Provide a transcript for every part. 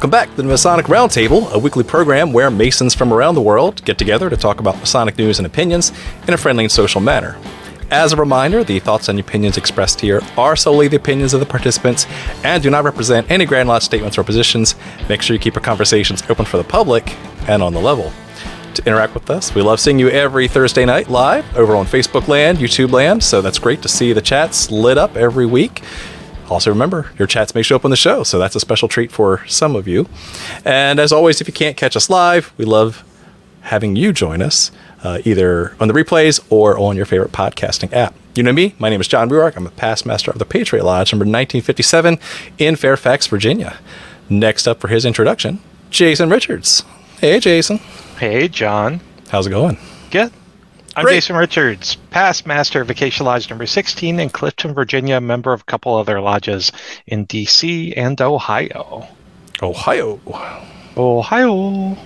Welcome back to the Masonic Roundtable, a weekly program where Masons from around the world get together to talk about Masonic news and opinions in a friendly and social manner. As a reminder, the thoughts and opinions expressed here are solely the opinions of the participants and do not represent any Grand Lodge statements or positions. Make sure you keep your conversations open for the public and on the level. To interact with us, we love seeing you every Thursday night live over on Facebook land, YouTube land, so that's great to see the chats lit up every week. Also, remember, your chats may show up on the show, so that's a special treat for some of you. And as always, if you can't catch us live, we love having you join us uh, either on the replays or on your favorite podcasting app. You know me, my name is John Ruark. I'm a past master of the Patriot Lodge, number 1957 in Fairfax, Virginia. Next up for his introduction, Jason Richards. Hey, Jason. Hey, John. How's it going? Good. I'm Great. Jason Richards, past master of Acacia Lodge number 16 in Clifton, Virginia, member of a couple other lodges in DC and Ohio. Ohio. Ohio.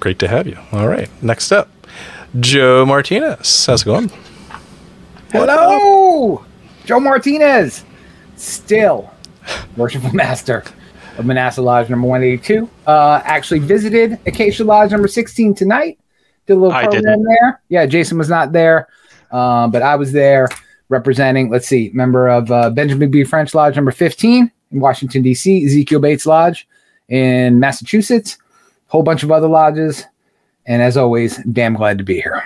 Great to have you. All right. Next up, Joe Martinez. How's it going? Hello, Joe Martinez, still worshipful master of Manassas Lodge number 182. Uh, actually visited Acacia Lodge number 16 tonight. Did a little program didn't. there. Yeah, Jason was not there, um, but I was there representing, let's see, member of uh, Benjamin B. French Lodge number 15 in Washington, D.C., Ezekiel Bates Lodge in Massachusetts, whole bunch of other lodges. And as always, damn glad to be here.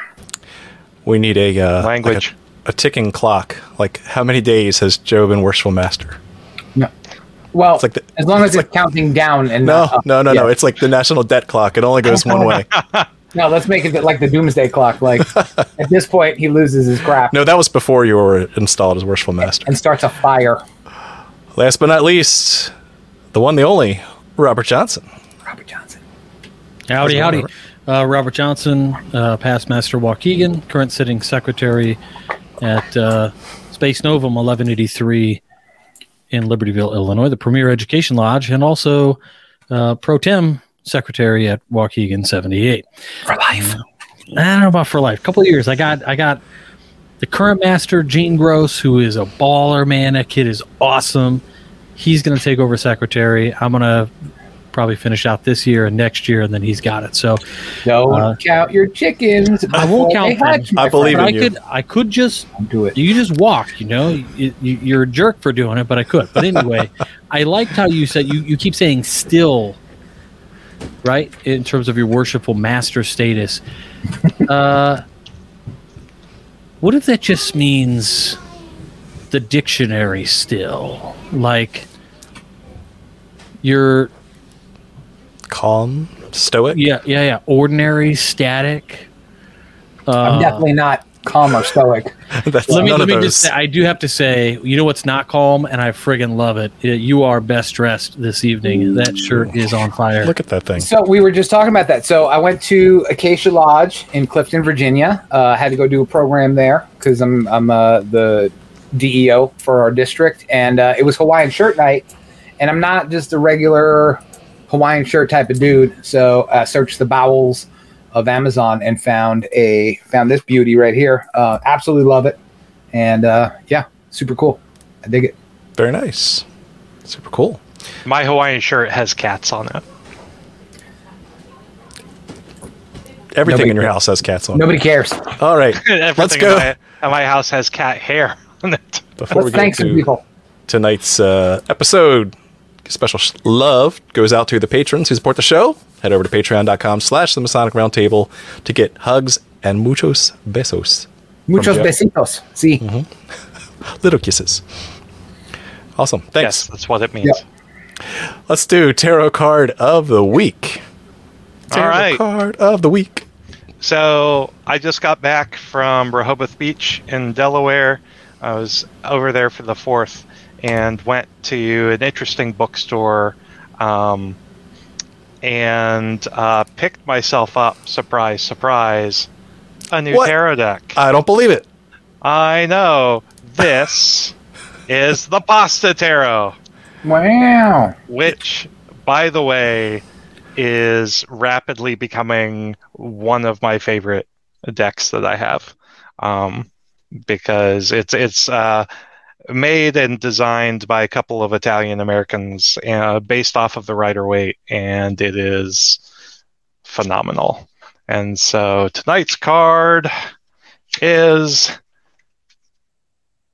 We need a uh, like Language. a, a ticking clock. Like, how many days has Joe been worshipful master? No. Well, It's like the- as long as it's it's, counting down and No, not up. no, no, no. It's like the national debt clock. It only goes one way. No, let's make it like the doomsday clock. Like at this point, he loses his crap No, that was before you were installed as worshipful master. and starts a fire. Last but not least, the one, the only, Robert Johnson. Robert Johnson. Howdy, howdy. Uh, Robert Johnson, uh, past Master Waukegan, current sitting secretary at uh, Spes Novum 1183 in Libertyville, Illinois, the premier education lodge, and also uh, pro tem secretary at Waukegan 78. For life. I don't know about for life. A couple of years. I got I got the current master, Gene Gross, who is a baller, man. That kid is awesome. He's going to take over secretary. I'm going to probably finish out this year and next year, and then he's got it. So Don't Uh, count your chickens. I won't count they them. hatch, I believe in I you. could I could just. Do it. you just walk. You know, you, you, you're a jerk for doing it, but I could. But anyway, I liked how you said you you keep saying still. Right in terms of your worshipful master status, uh, what if that just means the dictionary still? Like you're Calm, stoic. yeah yeah yeah ordinary static. Uh, I'm definitely not calm or stoic. That's let me let me just say, I do have to say, you know what's not calm, and I friggin' love it. You are best dressed this evening. That shirt is on fire. Look at that thing. So we were just talking about that. So I went to Acacia Lodge in Clifton, Virginia. Uh, had to go do a program there because I'm I'm uh, the DEO for our district, and uh, it was Hawaiian shirt night. And I'm not just a regular Hawaiian shirt type of dude. So I searched the bowels of Amazon and found a found this beauty right here. Uh, absolutely love it, and uh, yeah, super cool. I dig it. Very nice. Super cool. My Hawaiian shirt has cats on it. Everything Nobody in your cares. house has cats on. it. Nobody cares. All right. Let's go. my, at my house has cat hair on it. Before we Let's get thank some to people. tonight's uh, episode, special sh- love goes out to the patrons who support the show. Head over to patreon.com slash the Masonic Roundtable to get hugs and muchos besos. Muchos besitos. See. Little kisses. Awesome. Yes, Thanks. that's what it means. Yep. Let's do tarot card of the week. Tarot right. card of the week. So I just got back from Rehoboth Beach in Delaware. I was over there for the fourth and went to an interesting bookstore um, and uh, picked myself up, surprise, surprise, a new What? tarot deck. I don't believe it. I know. This is the Pasta Tarot, Wow. which, by the way, is rapidly becoming one of my favorite decks that I have. Um, because it's it's uh, made and designed by a couple of Italian Americans, uh, based off of the Rider Waite, and it is phenomenal. And so tonight's card is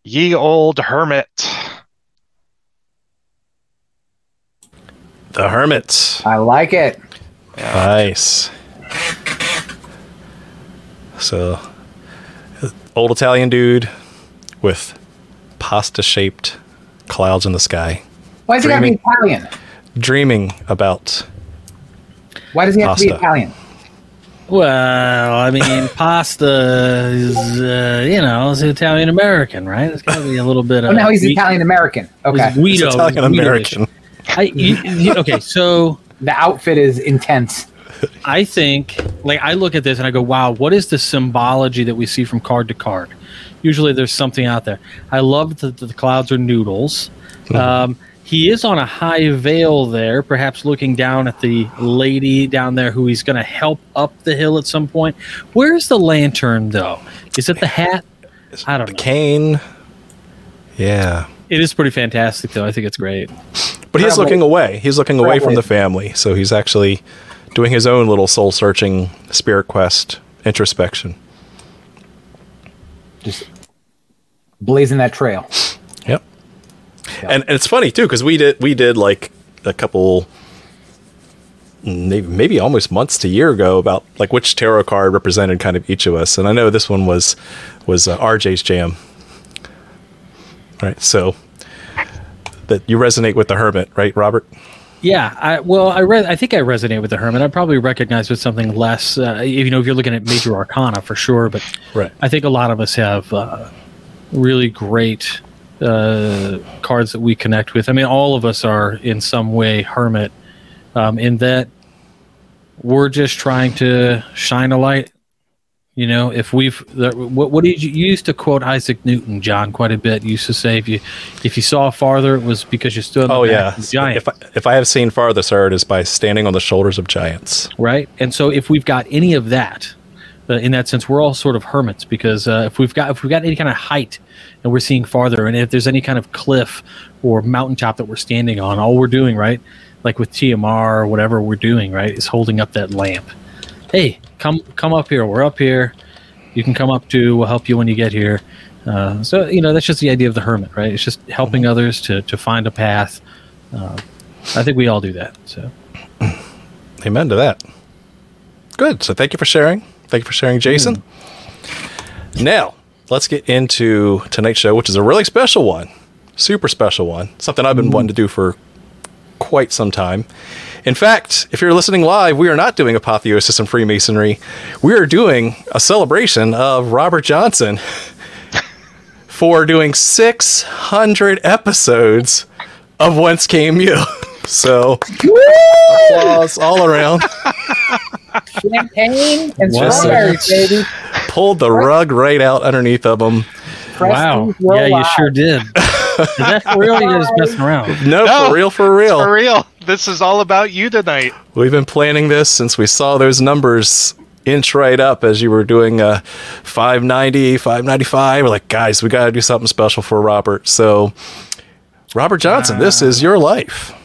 Ye Old Hermit. The Hermit. I like it. Nice. So, old Italian dude with pasta shaped clouds in the sky, Why does it have to be Italian? dreaming about. Why does he have to be Italian? Well, I mean, pasta is, uh, you know, is Italian American, right? It's got to be a little bit of. Oh, no, he's Italian American. Okay. it's Guido. Italian American. I, you- you- okay, so The outfit is intense. I think, like, I look at this and I go, wow, what is the symbology that we see from card to card? Usually there's something out there. I love that the clouds are noodles. Um, he is on a high veil there, perhaps looking down at the lady down there who he's going to help up the hill at some point. Where's the lantern, though? Is it the hat? I don't The know. cane. Yeah. It is pretty fantastic, though. I think it's great. But he's looking away. He's looking away from the family. So he's actually doing his own little soul searching spirit quest introspection. Just blazing that trail. Yep. Yeah. And, and it's funny too because we did we did like a couple maybe, maybe almost months to a year ago about like which tarot card represented kind of each of us and i know this one was was uh, rj's jam right so that you resonate with the hermit right robert Yeah, I, well, I re- I think I resonate with the hermit. I probably recognize with something less. Uh, you know, if you're looking at major arcana for sure, but Right. I think a lot of us have uh, really great uh, cards that we connect with. I mean, all of us are in some way hermit, um, in that we're just trying to shine a light. You know, if we've what, what did you, you used to quote Isaac Newton, John, quite a bit. You used to say if you if you saw farther, it was because you stood. On the oh yeah giant. if I, if I have seen farther sir it is by standing on the shoulders of giants right? And so if we've got any of that, uh, in that sense, we're all sort of hermits because uh, if we've got if we've got any kind of height and we're seeing farther, and if there's any kind of cliff or mountaintop that we're standing on, all we're doing, right, like with TMR or whatever we're doing, right, is holding up that lamp. Hey, come come up here. We're up here. You can come up to. We'll help you when you get here. Uh, so you know that's just the idea of the hermit, right? It's just helping others to to find a path. Uh, I think we all do that. So. amen to that good so thank you for sharing thank you for sharing jason now let's get into tonight's show which is a really special one super special one something i've been wanting to do for quite some time in fact if you're listening live we are not doing apotheosis and freemasonry we are doing a celebration of robert johnson for doing 600 episodes of whence came you so applause all around Champagne and Wow. strawberries, baby. pulled the rug right out underneath of them. Wow. Yeah, you sure did. Is that for real? You're just messing around. No, No. for real, for real. For real, this is all about you tonight. We've been planning this since we saw those numbers inch right up as you were doing uh, 590, 595. We're like, guys, we got to do something special for Robert. So, Robert Johnson, this is your life.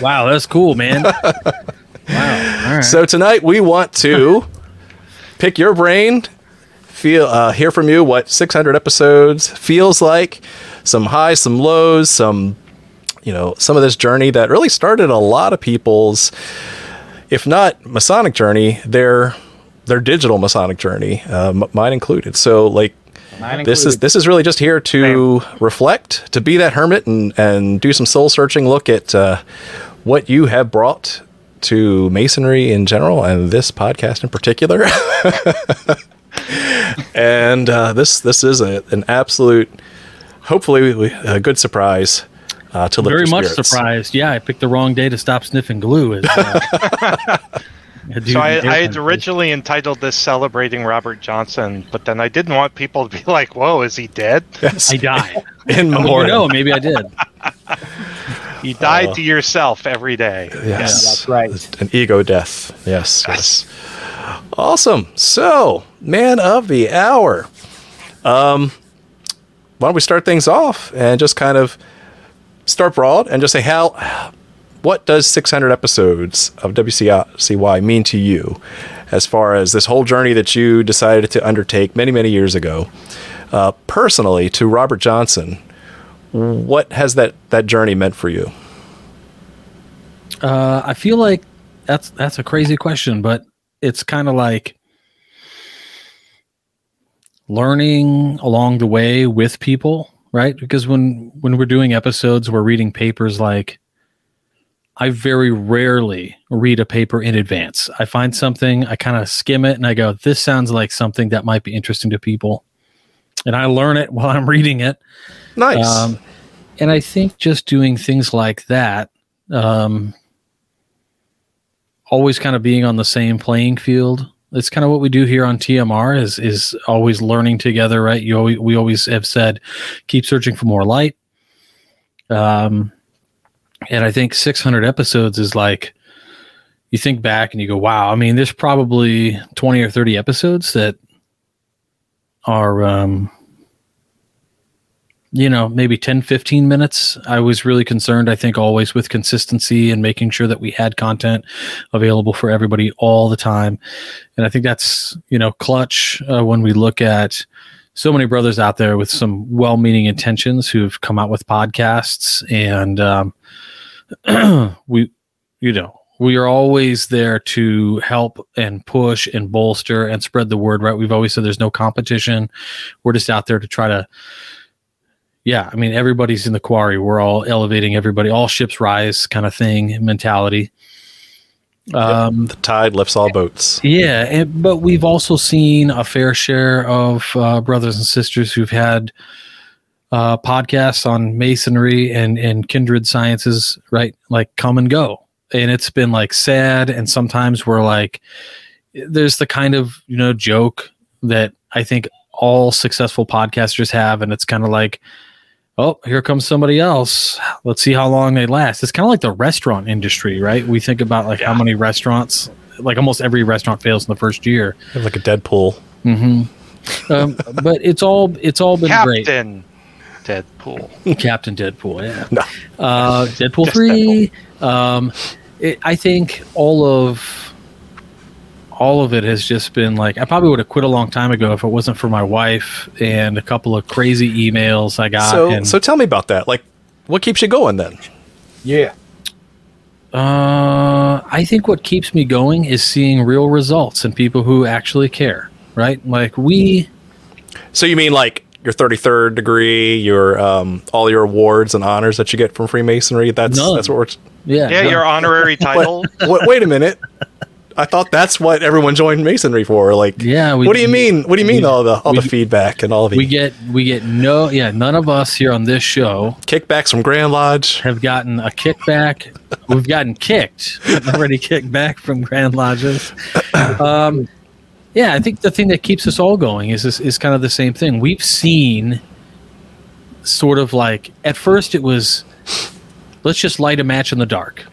Wow, that's cool, man. Wow. All right. So tonight we want to pick your brain, feel, uh, hear from you what 600 episodes feels like, some highs, some lows, some, you know, some of this journey that really started a lot of people's, if not Masonic journey, their their digital Masonic journey, uh, m- mine included. So like. This is this is really just here to reflect, to be that hermit, and and do some soul searching. Look at uh, what you have brought to masonry in general, and this podcast in particular. and uh, this this is a, an absolute, hopefully, a good surprise uh, to lift Very your much spirits. surprised. Yeah, I picked the wrong day to stop sniffing glue. As, uh, So I, I had originally entitled this "Celebrating Robert Johnson," but then I didn't want people to be like, "Whoa, is he dead? Yes, I died. in Well, you memoriam. know, maybe I did. You died to yourself every day." Yes, that's right. An ego death. Yes, yes. Awesome. So, man of the hour. Um, why don't we start things off and just kind of start broad and just say, Hal, what does 600 episodes of WCY mean to you as far as this whole journey that you decided to undertake many, many years ago? Uh, personally, to Robert Johnson, what has that, that journey meant for you? Uh, I feel like that's that's a crazy question, but it's kind of like learning along the way with people, right? Because when when we're doing episodes, we're reading papers like I very rarely read a paper in advance. I find something, I kind of skim it and I go, this sounds like something that might be interesting to people. And I learn it while I'm reading it. Nice. Um, and I think just doing things like that, um, always kind of being on the same playing field. It's kind of what we do here on TMR is is always learning together, right? You always, we always have said, keep searching for more light. Um, and I think 600 episodes is like, you think back and you go, wow, I mean, there's probably 20 or 30 episodes that are, um, you know, maybe 10, 15 minutes. I was really concerned, I think, always with consistency and making sure that we had content available for everybody all the time. And I think that's, you know, clutch uh, when we look at so many brothers out there with some well meaning intentions who've come out with podcasts and, um, we, you know, we are always there to help and push and bolster and spread the word, right? We've always said there's no competition. We're just out there to try to, yeah, I mean, everybody's in the quarry. We're all elevating everybody, all ships rise kind of thing mentality. Um, the tide lifts all boats. Yeah, and, but we've also seen a fair share of uh, brothers and sisters who've had uh, podcasts on masonry and and kindred sciences, right? Like come and go, and it's been like sad, and sometimes we're like, there's the kind of you know joke that I think all successful podcasters have, and it's kind of like, oh, here comes somebody else. Let's see how long they last. It's kind of like the restaurant industry, right? We think about like yeah. how many restaurants, like almost every restaurant fails in the first year, like a Deadpool. Mm-hmm. Um, but it's all it's all been great. Captain. great. Deadpool. Captain Deadpool, yeah. No. Uh, Deadpool 3. Deadpool. Um, it, I think all of all of it has just been like I probably would have quit a long time ago if it wasn't for my wife and a couple of crazy emails I got. So, and, so tell me about that. Like, what keeps you going then? Yeah. Uh, I think what keeps me going is seeing real results and people who actually care. Right? Like we. So you mean like your 33rd degree, your um, all your awards and honors that you get from Freemasonry. That's None. that's what we're. Yeah, yeah, your honorary title. wait, wait, a minute. I thought that's what everyone joined masonry for. Like, yeah. We, what do you mean? What do you mean? We, all the all we, the feedback and all the we get we get no yeah. None of us here on this show kickbacks from Grand Lodge have gotten a kickback. We've gotten kicked already. Kicked back from Grand Lodges. Um, yeah, I think the thing that keeps us all going is, is is kind of the same thing. We've seen sort of like at first it was let's just light a match in the dark.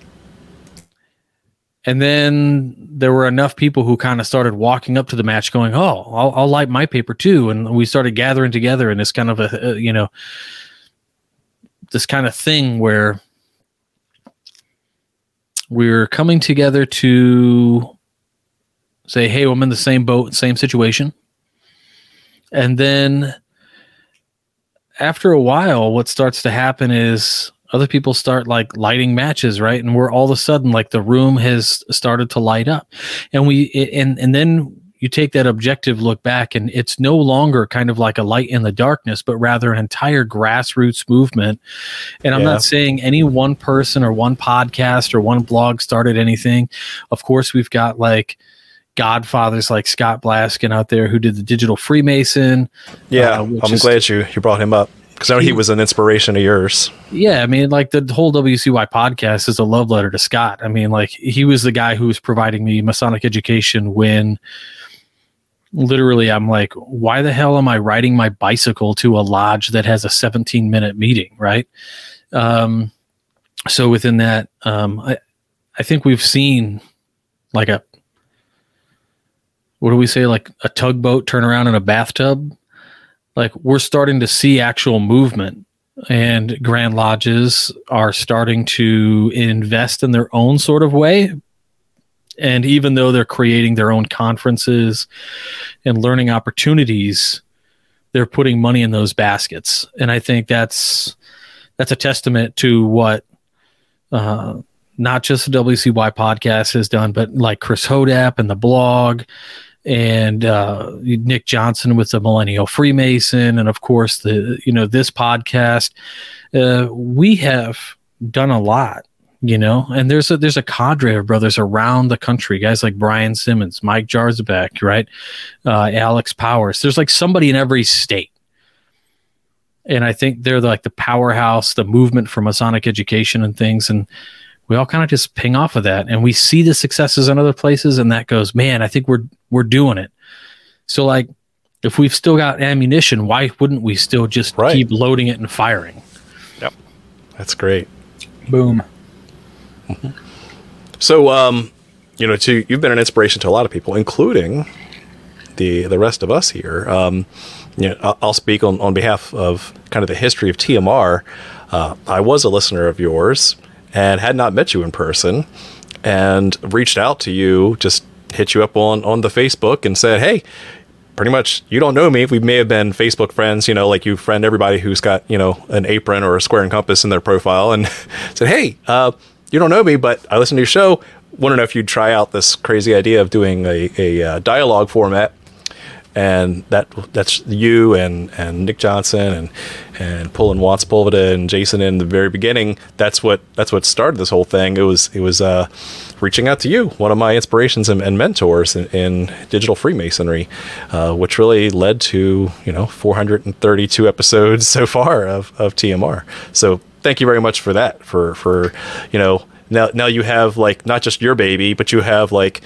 And then there were enough people who kind of started walking up to the match going, "Oh, I'll, I'll light my paper too." And we started gathering together in this kind of a, a you know this kind of thing where we're coming together to say, hey, I'm in the same boat, same situation. And then after a while, what starts to happen is other people start like lighting matches, right? And we're all of a sudden like the room has started to light up. And we, and, and then you take that objective look back and it's no longer kind of like a light in the darkness but rather an entire grassroots movement and i'm yeah. not saying any one person or one podcast or one blog started anything of course we've got like godfathers like Scott Blaskin out there who did the Digital Freemason. Yeah, uh, I'm glad you you brought him up because I know he, he was an inspiration of yours. Yeah, I mean, like the whole WCY podcast is a love letter to Scott. I mean, like he was the guy who was providing me Masonic education when literally I'm like, why the hell am I riding my bicycle to a lodge that has a 17 minute meeting, right? Um, so within that, um, I, I think we've seen like a what do we say like a tugboat turn around in a bathtub like we're starting to see actual movement and grand lodges are starting to invest in their own sort of way. And even though they're creating their own conferences and learning opportunities they're putting money in those baskets. And i think that's that's a testament to what uh, not just the wcy podcast has done but like chris Hodapp and the blog and uh, Nick Johnson with the Millennial Freemason, and of course the you know this podcast. Uh, we have done a lot, you know, and there's a there's a cadre of brothers around the country, guys like Brian Simmons, Mike Jarzabek, right, uh, Alex Powers. There's like somebody in every state. And I think they're like the powerhouse, the movement for Masonic education and things. And we all kind of just ping off of that and we see the successes in other places and that goes man i think we're we're doing it so like if we've still got ammunition why wouldn't we still just Right. keep loading it and firing Yep. That's great. Boom. So, um, you know, to you've been an inspiration to a lot of people, including the the rest of us here. Um, you know, I'll, I'll speak on, on behalf of kind of the history of TMR. Uh, I was a listener of yours and had not met you in person, and reached out to you, just hit you up on on the Facebook and said, hey. Pretty much, you don't know me. We may have been Facebook friends, you know, like you friend everybody who's got, you know, an apron or a square and compass in their profile, and said, "Hey, uh, you don't know me, but I listen to your show. Know if you'd try out this crazy idea of doing a, a uh, dialogue format, and that that's you and, and Nick Johnson and and pulling Watts Pulveda and Jason in the very beginning. That's what that's what started this whole thing. It was it was uh, reaching out to you, one of my inspirations and, and mentors in, in digital Freemasonry, uh, which really led to you know 432 episodes so far of, of TMR. So thank you very much for that. For for you know now now you have like not just your baby, but you have like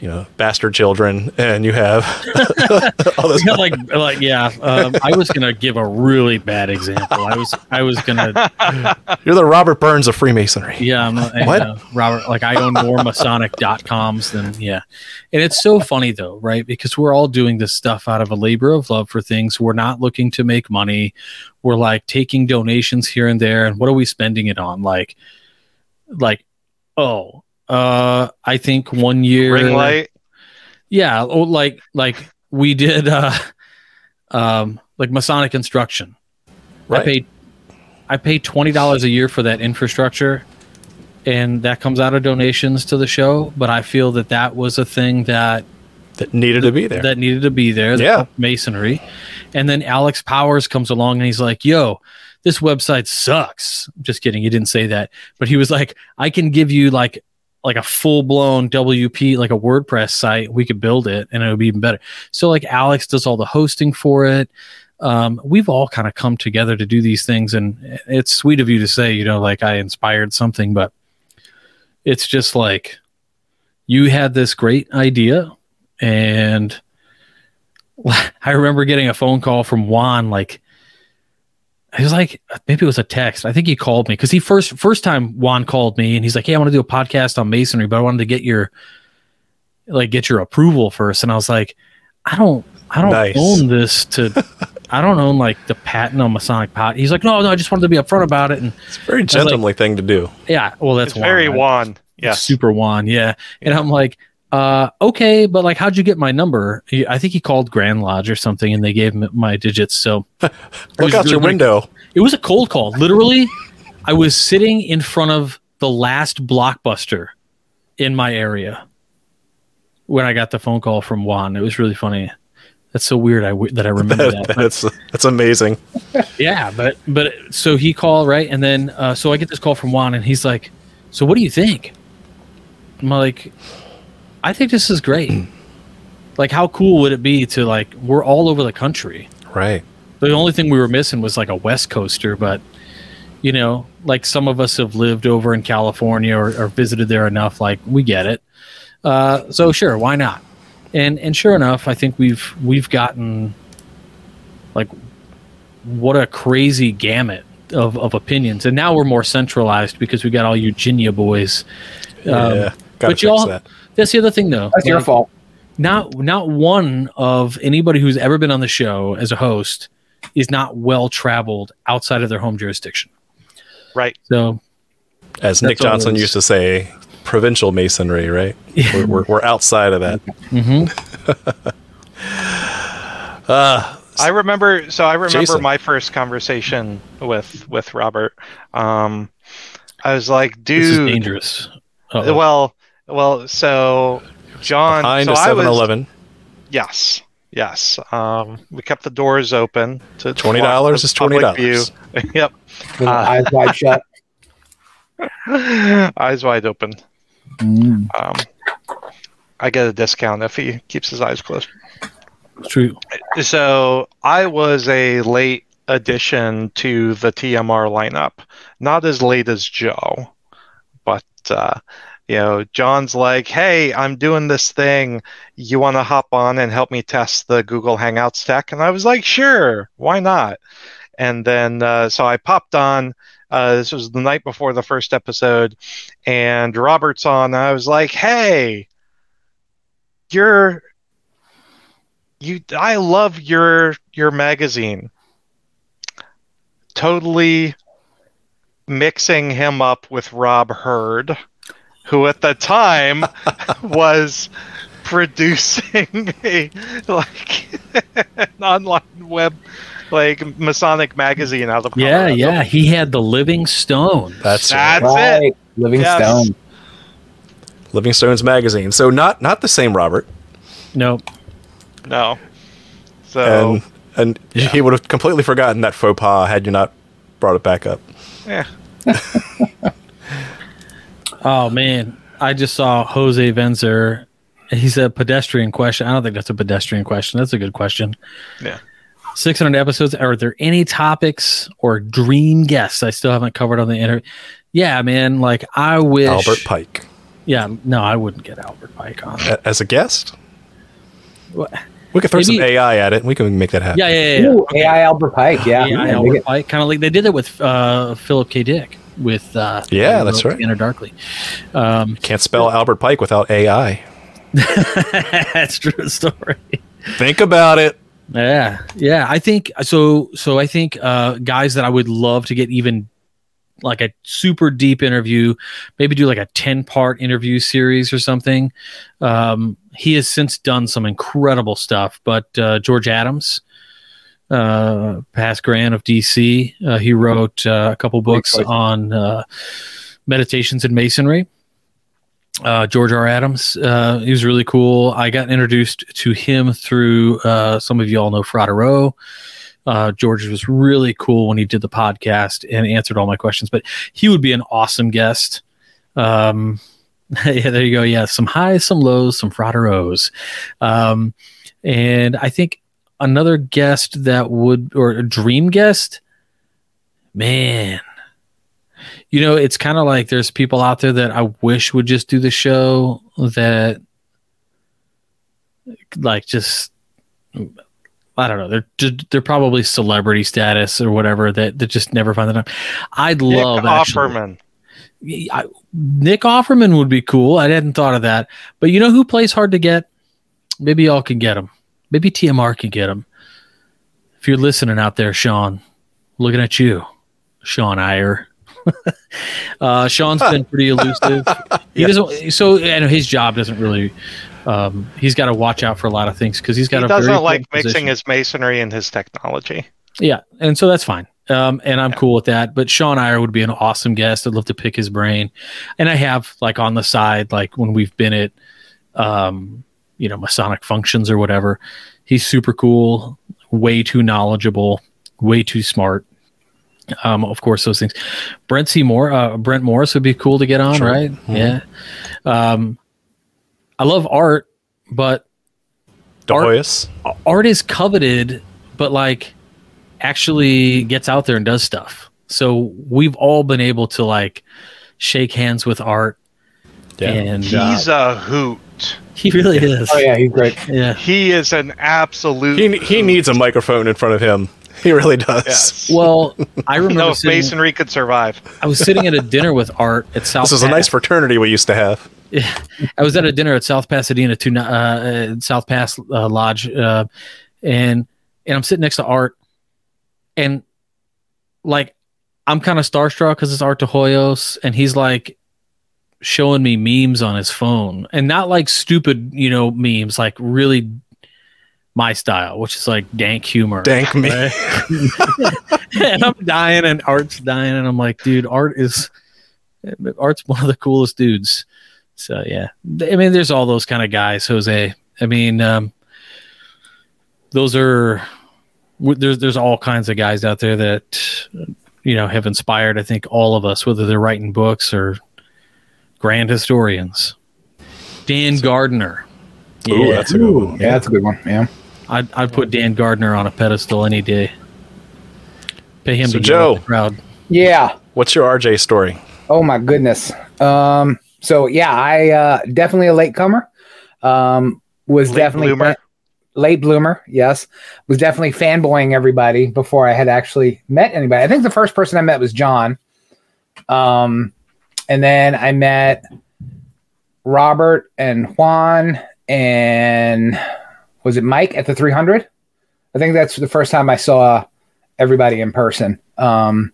you know bastard children, and you have all this. Yeah, like like yeah um, i was gonna give a really bad example i was i was gonna You're the Robert Burns of Freemasonry. Yeah, I'm not, What? uh, Robert. Like I own more Masonic.coms than yeah, and it's so funny though, right? Because we're all doing this stuff out of a labor of love for things. We're not looking to make money. We're like taking donations here and there, and what are we spending it on? Like, like, oh, uh, I think one year Ring light. yeah, oh, like like we did uh um like Masonic instruction. I paid I paid twenty dollars a year for that infrastructure and that comes out of donations to the show, but I feel that that was a thing that that needed to be there. that needed to be there. Yeah. Masonry. And then Alex Powers comes along and he's like, yo, this website sucks. Just kidding. He didn't say that. But he was like, I can give you like like a full blown WP, like a WordPress site. We could build it and it would be even better. So like Alex does all the hosting for it. Um, we've all kind of come together to do these things and it's sweet of you to say, you know, like I inspired something, but it's just like you had this great idea and I remember getting a phone call from Juan. Like, it was like maybe it was a text. I think he called me because he first first time Juan called me and he's like, "Hey, I want to do a podcast on masonry, but I wanted to get your like get your approval first. And I was like, "I don't, I don't Nice. own this to." I don't own like the patent on Masonic pot. He's like, no, no, I just wanted to be upfront about it. And it's a very was like- gentlemanly thing to do. yeah, well, that's It's very Juan, right? Juan. Yes. super Juan, yeah. And I'm like, uh, okay, but like, how'd you get my number? He, I think he called Grand Lodge or something, and they gave him my digits. So Look out your window. it was a cold call. Literally, I was sitting in front of the last blockbuster in my area when I got the phone call from Juan. It was really funny. That's so weird. I w- that I remember that. but- that's that's amazing. yeah, but but so he called right, and then uh, so I get this call from Juan, and he's like, "So what do you think?" I'm like, "I think this is great. like, how cool would it be to like we're all over the country. Right. The only thing we were missing was like a West Coaster, but you know, like some of us have lived over in California or, or visited there enough. Like we get it. Uh, so sure, why not? And and sure enough, I think we've we've gotten like what a crazy gamut of, of opinions, and now we're more centralized because we got all Virginia boys. Um, yeah. Gotta but fix y'all- that. That's the other thing, though. That's your fault. not not one of anybody who's ever been on the show as a host is not well traveled outside of their home jurisdiction. Right. So As Nick That's all it Johnson used to say, provincial masonry, right? Yeah. We're, we're, we're outside of that. mhm. Uh, I remember. So I remember Jason. my first conversation with with Robert. Um, I was like, dude. this is dude. dangerous. Uh-oh. Well, well. So John. behind so a I 7 was. Eleven. Yes. Yes. Um, we kept the doors open to to $20 block is $20. yep. Uh, eyes wide shut. eyes wide open. Mm. Um, I get a discount if he keeps his eyes closed. True. So I was a late addition to the TMR lineup. Not as late as Joe, but uh, you know, John's like, "Hey, I'm doing this thing. You want to hop on and help me test the Google Hangouts tech?" And I was like, "Sure, why not?" And then uh, so I popped on. Uh, this was the night before the first episode, and Robert's on. I was like, "Hey, you're you I love your your magazine. Totally mixing him up with Rob Hurd, who at the time was producing a like an online web like Masonic magazine out of the Yeah, Colorado. yeah. He had the Living Stone. That's That's right. it. Living Yes. Stone. Living Stones magazine. So not not the same Robert, No, No. So and and he would have completely forgotten that faux pas had you not brought it back up. yeah. Oh man, I just saw Jose Venzer. He's a pedestrian question. I don't think that's a pedestrian question. That's a good question. Yeah. 600 episodes. Are there any topics or dream guests I still haven't covered on the interview? Yeah, man. Like I wish. Albert Pike Yeah, no, I wouldn't get Albert Pike on. A- as a guest. What? We could throw some AI at it, and we can make that happen. Yeah, yeah, yeah. Ooh, AI Albert Pike. Yeah. Yeah, Yeah, Albert dig. Pike. Kind of like they did it with uh, Philip K. Dick with. Uh, Yeah, that's right. Scanner Darkly. Um, Can't spell Albert Pike without AI. that's true story. Think about it. Yeah, yeah. I think so. So I think uh, guys that I would love to get even like a super deep interview, maybe do like a ten part interview series or something. Um, he has since done some incredible stuff, but uh, George Adams, uh, past Grant of DC, uh, he wrote uh, a couple books on uh, meditations in masonry. Uh, George R. Adams, uh, he was really cool. I got introduced to him through uh, some of you all know Frater Row. Uh, George was really cool when he did the podcast and answered all my questions, but he would be an awesome guest. Um, yeah, there you go. Yeah, some highs, some lows, some Frater Rows. Um, and I think another guest that would, or a dream guest, man, you know, it's kind of like there's people out there that I wish would just do the show that, like, just I don't know. They're they're probably celebrity status or whatever that that just never find the time. I'd love Nick actually- Offerman. I, Nick Offerman would be cool. I hadn't thought of that. But you know who plays hard to get? Maybe y'all can get him. Maybe TMR can get him. If you're listening out there, Sean, looking at you, Sean Iyer. uh, Sean's been pretty elusive. He doesn't. So know his job doesn't really. Um, he's got to watch out for a lot of things because he's got He a doesn't like mixing position. his masonry and his technology. Yeah, and so that's fine. Um, and I'm cool with that. But Sean Iyer would be an awesome guest. I'd love to pick his brain. And I have like on the side, like when we've been at, um, you know, Masonic functions or whatever. He's super cool, way too knowledgeable, way too smart. Um, of course, those things. Brent Seymour, uh, Brent Morris would be cool to get on, Sure. right? Mhm. Yeah. Um, I love art, but Doyas. art is coveted, but like actually gets out there and does stuff. So we've all been able to like shake hands with art, Yeah. and uh, He's a hoot. He really is. Oh yeah, he's great. yeah. He is an absolute. He, he needs a microphone in front of him. He really does. Yes. Well, I remember no, if sitting, masonry could survive. I was sitting at a dinner with Art at South. This is a nice fraternity we used to have. I was at a dinner at South Pasadena to uh, uh, South Pass uh, Lodge, uh, and and I'm sitting next to Art, and like I'm kind of starstruck because it's Art Hoyos, and he's like showing me memes on his phone, and not like stupid, you know, memes, like really my style, which is like dank humor. Dank me. right? and I'm dying, and Art's dying, and I'm like, dude, Art is Art's one of the coolest dudes. So yeah, I mean, there's all those kind of guys, Jose. I mean, um, those are there's there's all kinds of guys out there that you know have inspired. I think all of us, whether they're writing books or grand historians. Dan Gardner. Ooh, Yeah, that's a good one. Yeah, that's a good one. Yeah. I'd, I'd put Dan Gardner on a pedestal any day. Pay him So, to yell at Joe. the crowd. Yeah. What's your RJ story? Oh my goodness. Um. So yeah, I uh, definitely a late comer. Um. Was Late definitely bloomer. late bloomer. Yes. Was definitely fanboying everybody before I had actually met anybody. I think the first person I met was John. Um, and then I met Robert and Juan and was it Mike at the 300? I think that's the first time I saw everybody in person. Um,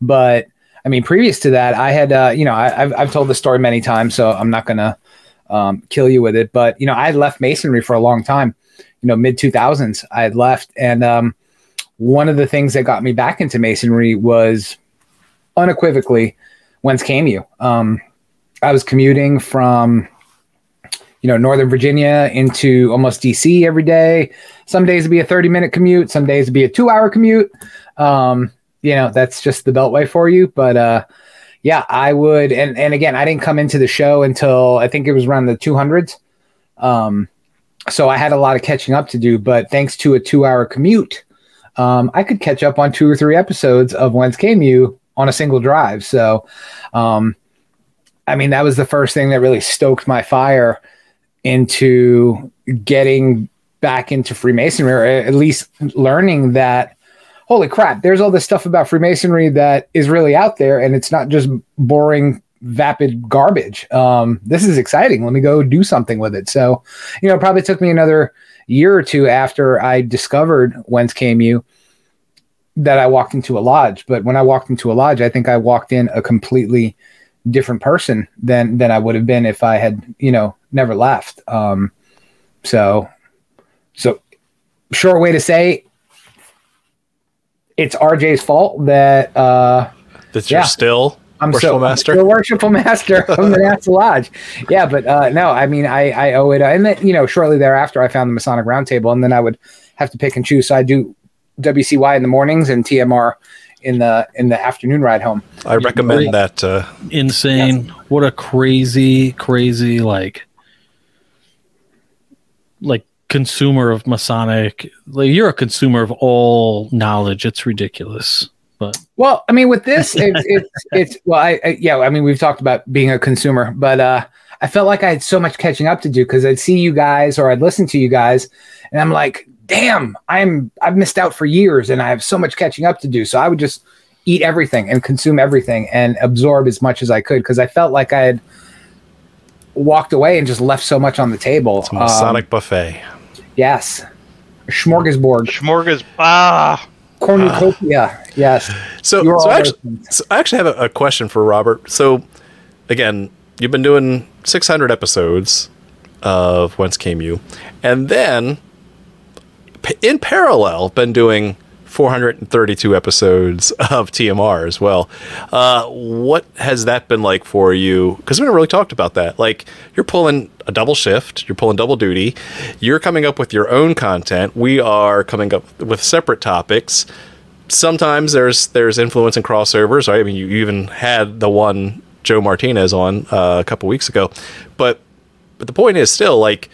but I mean, previous to that, I had, uh, you know, I, I've, I've told this story many times, so I'm not going to um, kill you with it. But, you know, I had left Masonry for a long time, you know, mid 2000s, I had left. And um, one of the things that got me back into Masonry was unequivocally whence came you. Um, I was commuting from, you know, Northern Virginia into almost DC every day. Some days it'd be a 30 minute commute, some days it'd be a two hour commute. Um, you know, that's just the beltway for you. But uh yeah, I would and and again, I didn't come into the show until I think it was around the 200s. Um so I had a lot of catching up to do, but thanks to a 2-hour commute, um I could catch up on two or three episodes of Whence Came You on a single drive. So um I mean, that was the first thing that really stoked my fire into getting back into Freemasonry, or at least learning that, holy crap, there's all this stuff about Freemasonry that is really out there, and it's not just boring, vapid garbage. Um, this is exciting. Let me go do something with it. So, you know, it probably took me another year or two after I discovered Whence Came You that I walked into a lodge. But when I walked into a lodge, I think I walked in a completely different person than than I would have been if I had, you know, never left. Um, so, so short way to say it's RJ's fault that uh, That you're still I'm worshipful so I'm master. still worshipful master from the NASA Lodge. Yeah, but uh, no, I mean, I, I owe it. And then, you know, shortly thereafter, I found the Masonic Roundtable, and then I would have to pick and choose. So I do WCY in the mornings and TMR in the in the afternoon ride home. I recommend that. Uh, Insane. What a crazy, crazy like like consumer of Masonic. Like you're a consumer of all knowledge. It's ridiculous. But Well, I mean, with this, it's it's, it's well, I, I yeah, I mean, we've talked about being a consumer, but uh, I felt like I had so much catching up to do because I'd see you guys or I'd listen to you guys, and I'm like, damn, I'm I've missed out for years, and I have so much catching up to do. So I would just eat everything and consume everything and absorb as much as I could because I felt like I had walked away and just left so much on the table. it's a Masonic Um, buffet. yes, smorgasbord, Schmorgas. Ah, cornucopia. yes, So, so actually, so I actually have a, a question for Robert. So, again, you've been doing 600 episodes of Whence Came You, and then p- in parallel, been doing 432 episodes of TMR as well. Uh, what has that been like for you? Because we haven't really talked about that. Like, you're pulling a double shift, you're pulling double duty, you're coming up with your own content. We are coming up with separate topics sometimes there's there's influence and crossovers. Right? I mean, you even had the one Joe Martinez on uh, a couple weeks ago, but but the point is still like,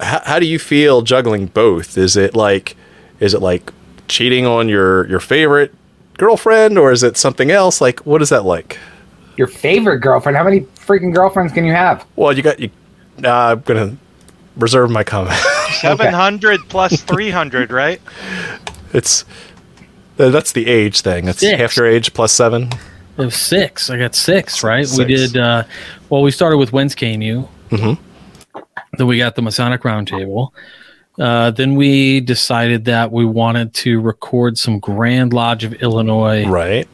how, how do you feel juggling both? Is it like, is it like cheating on your your favorite girlfriend, or is it something else? Like, what is that like? Your favorite girlfriend? How many freaking girlfriends can you have? Well, you got you. Uh, I'm gonna reserve my comment. 700 plus 300, right? it's uh, that's the age thing. That's Six. half your age plus seven. it was six. I got six, right? We did uh well we started with Whence Came You. Mhm. Then we got the Masonic Roundtable. Uh, then we decided that we wanted to record some Grand Lodge of Illinois Right.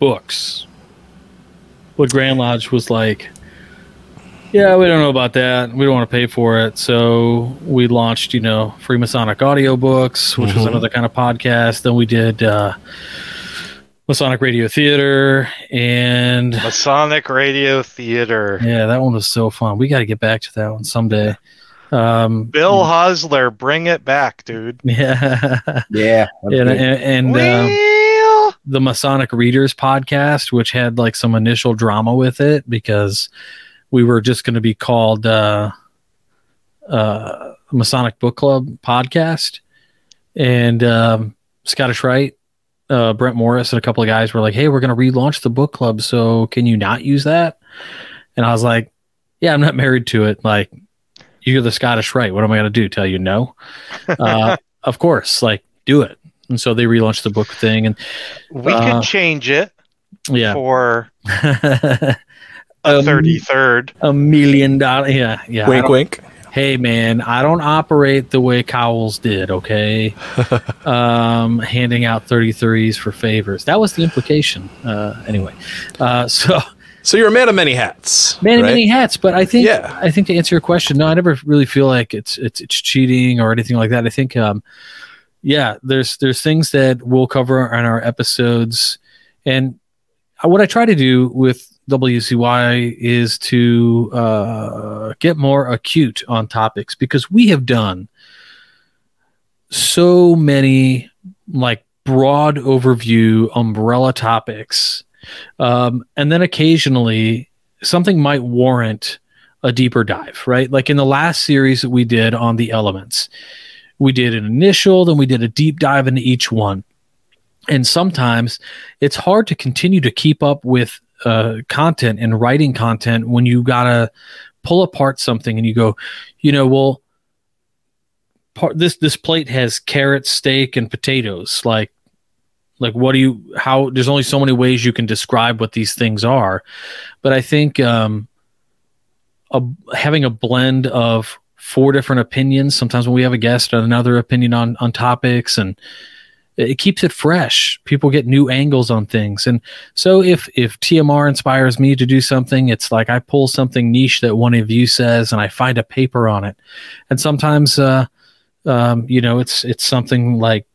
books. But Grand Lodge was like, yeah, we don't know about that. We don't want to pay for it. So we launched, you know, Freemasonic audiobooks, which was Mhm. another kind of podcast. Then we did uh, Masonic Radio Theater. And Masonic Radio Theater. yeah, that one was so fun. We got to get back to that one someday. Um, Bill Hosler, bring it back, dude. Yeah. Yeah. and, and, and um, Well, the Masonic Readers podcast, which had like some initial drama with it because we were just going to be called uh, uh, Masonic Book Club podcast. And um, Scottish Rite, uh, Brent Morris, and a couple of guys were like, hey, we're going to relaunch the book club. So can you not use that? And I was like, yeah, I'm not married to it. Like, you're the Scottish Rite. What am I going to do? Tell you no? Uh, of course, like, do it. And so they relaunched the book thing. And we Uh, could change it yeah. for a a Um, 33rd. a million dollar. Yeah, yeah. Wink, wink. Hey, man, I don't operate the way Cowles did. Okay, um, handing out thirty threes for favors. That was the implication. Uh, anyway, uh, so So you're a man of many hats. many right? many hats. But I think Yeah. I think to answer your question, no, I never really feel like it's it's it's cheating or anything like that. I think, um, yeah, there's there's things that we'll cover on our episodes, and what I try to do with WCY is to uh, get more acute on topics because we have done so many like broad overview umbrella topics um, and then occasionally something might warrant a deeper dive right? Like in the last series that we did on the elements we did an initial then we did a deep dive into each one. And sometimes it's hard to continue to keep up with uh, content and writing content when you gotta pull apart something and you go you know well part this this plate has carrots steak and potatoes. Like like what do you how there's only so many ways you can describe what these things are. But i think um a, having a blend of four different opinions sometimes when we have a guest or another opinion on on topics and it keeps it fresh. People get new angles on things. And so if if tmr inspires me to do something it's like i pull something niche that one of you says and i find a paper on it. And sometimes uh um you know it's it's something like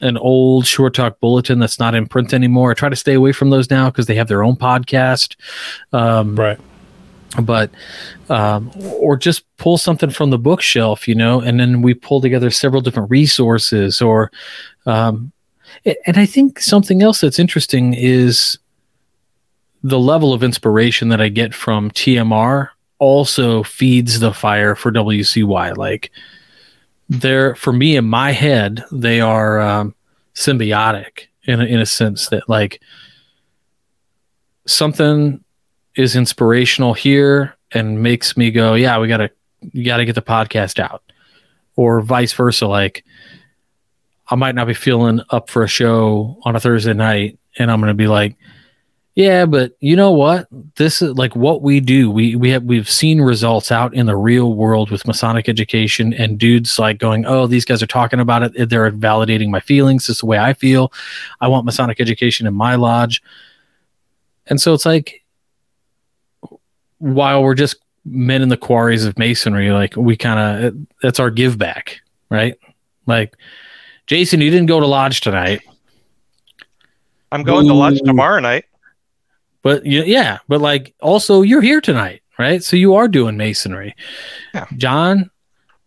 an old short talk bulletin that's not in print anymore. I try to stay away from those now because they have their own podcast. Um Right. But um, or just pull something from the bookshelf, you know, and then we pull together several different resources. Or, um, and I think something else that's interesting is the level of inspiration that I get from TMR also feeds the fire for WCY. Like, they're for me in my head, they are um, symbiotic in a, in a sense that like something is inspirational here and makes me go, yeah, we gotta you gotta get the podcast out, or vice versa. Like I might not be feeling up for a show on a Thursday night, and I'm gonna be like, yeah, but you know what? This is like what we do. We we have we've seen results out in the real world with Masonic education, and dudes like going, oh, these guys are talking about it. They're validating my feelings. This is the way I feel. I want Masonic education in my lodge. And so it's like, while we're just men in the quarries of masonry, like we kind of, that's our give back, right? Like, Jason, you didn't go to lodge tonight, I'm going to lodge tomorrow night. but you, yeah, but like also you're here tonight, right? So you are doing masonry. Yeah. John,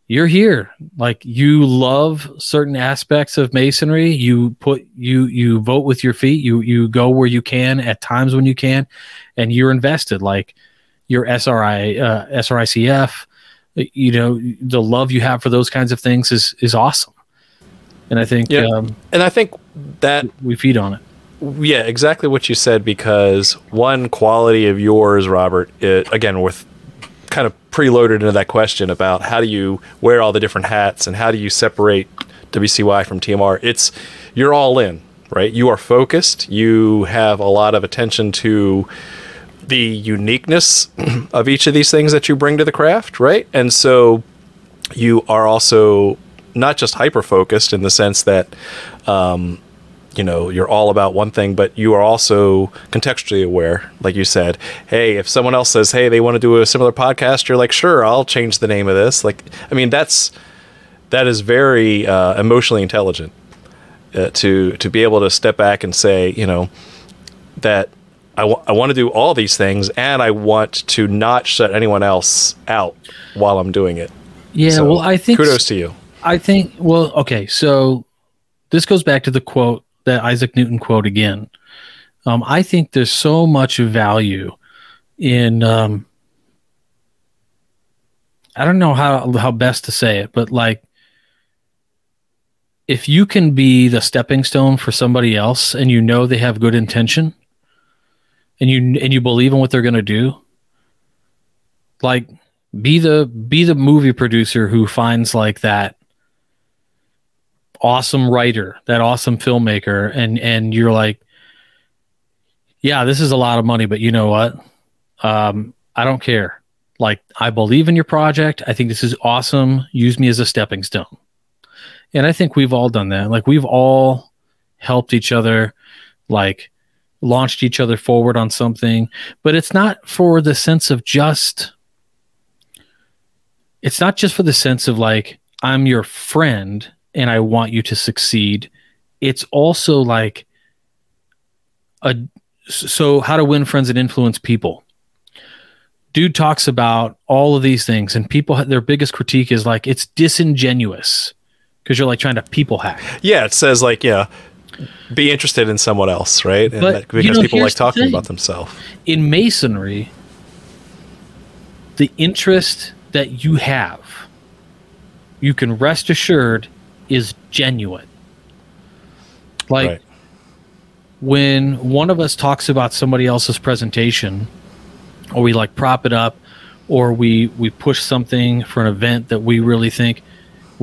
you're here. Like you love certain aspects of masonry. You put you you vote with your feet. You you go where you can at times when you can, and you're invested. Like your SRI uh, SRICF. You know the love you have for those kinds of things is is awesome, and I think Yeah. um, And I think that we feed on it. Yeah, exactly what you said. Because one quality of yours, Robert, it, again, with kind of preloaded into that question about how do you wear all the different hats and how do you separate WCY from TMR, it's you're all in, right? You are focused. You have a lot of attention to the uniqueness of each of these things that you bring to the craft, right? And so you are also not just hyper focused in the sense that um, you know you're all about one thing but you are also contextually aware like you said hey if someone else says hey they want to do a similar podcast you're like sure i'll change the name of this like i mean that's that is very uh, emotionally intelligent uh, to to be able to step back and say you know that I, w- I want to do all these things and i want to not shut anyone else out while i'm doing it Yeah, So, well, I think kudos to you I think well, okay, so this goes back to the quote that Isaac Newton quote again. Um, I think there's so much value in um, I don't know how how best to say it, but like if you can be the stepping stone for somebody else and you know they have good intention and you and you believe in what they're going to do like be the be the movie producer who finds like that awesome writer, that awesome filmmaker, and and you're like, yeah, this is a lot of money, but you know what? Um, I don't care. Like, I believe in your project. I think this is awesome. Use me as a stepping stone. And I think we've all done that. Like, we've all helped each other, like, launched each other forward on something. But it's not for the sense of just, it's not just for the sense of like, I'm your friend and I want you to succeed. It's also like a so how to win friends and influence people. Dude talks about all of these things, and people their biggest critique is like it's disingenuous because you're like trying to people hack. yeah it says like yeah be interested in someone else right? And But, that- you because know, people like here's the talking about themselves. In masonry, the interest that you have, you can rest assured, is genuine. Like right. when one of us talks about somebody else's presentation or we like prop it up or we we push something for an event that we really think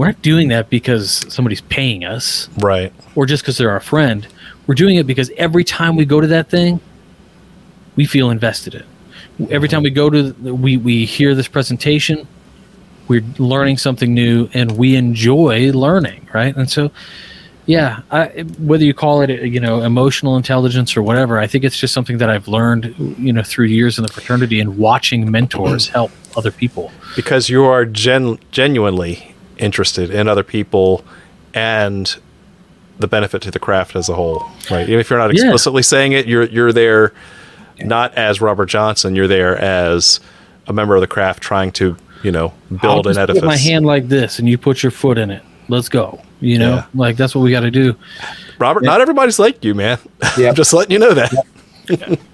we're not doing that because somebody's paying us. Right. Or just because they're our friend. We're doing it because every time we go to that thing we feel invested in. Every time we go to the, we we hear this presentation we're learning something new and we enjoy learning right? And so yeah I, whether you call it you know emotional intelligence or whatever i think it's just something that i've learned you know through years in the fraternity and watching mentors help other people. Because you are gen- genuinely interested in other people and the benefit to the craft as a whole right? Even if you're not Yeah. explicitly saying it you're you're there not as robert johnson you're there as a member of the craft trying to you know build I'll an edifice put my hand like this and you put your foot in it. Let's go you know? Yeah. like that's what we got to do. Robert not everybody's like you man. Yeah. i'm just letting you know that.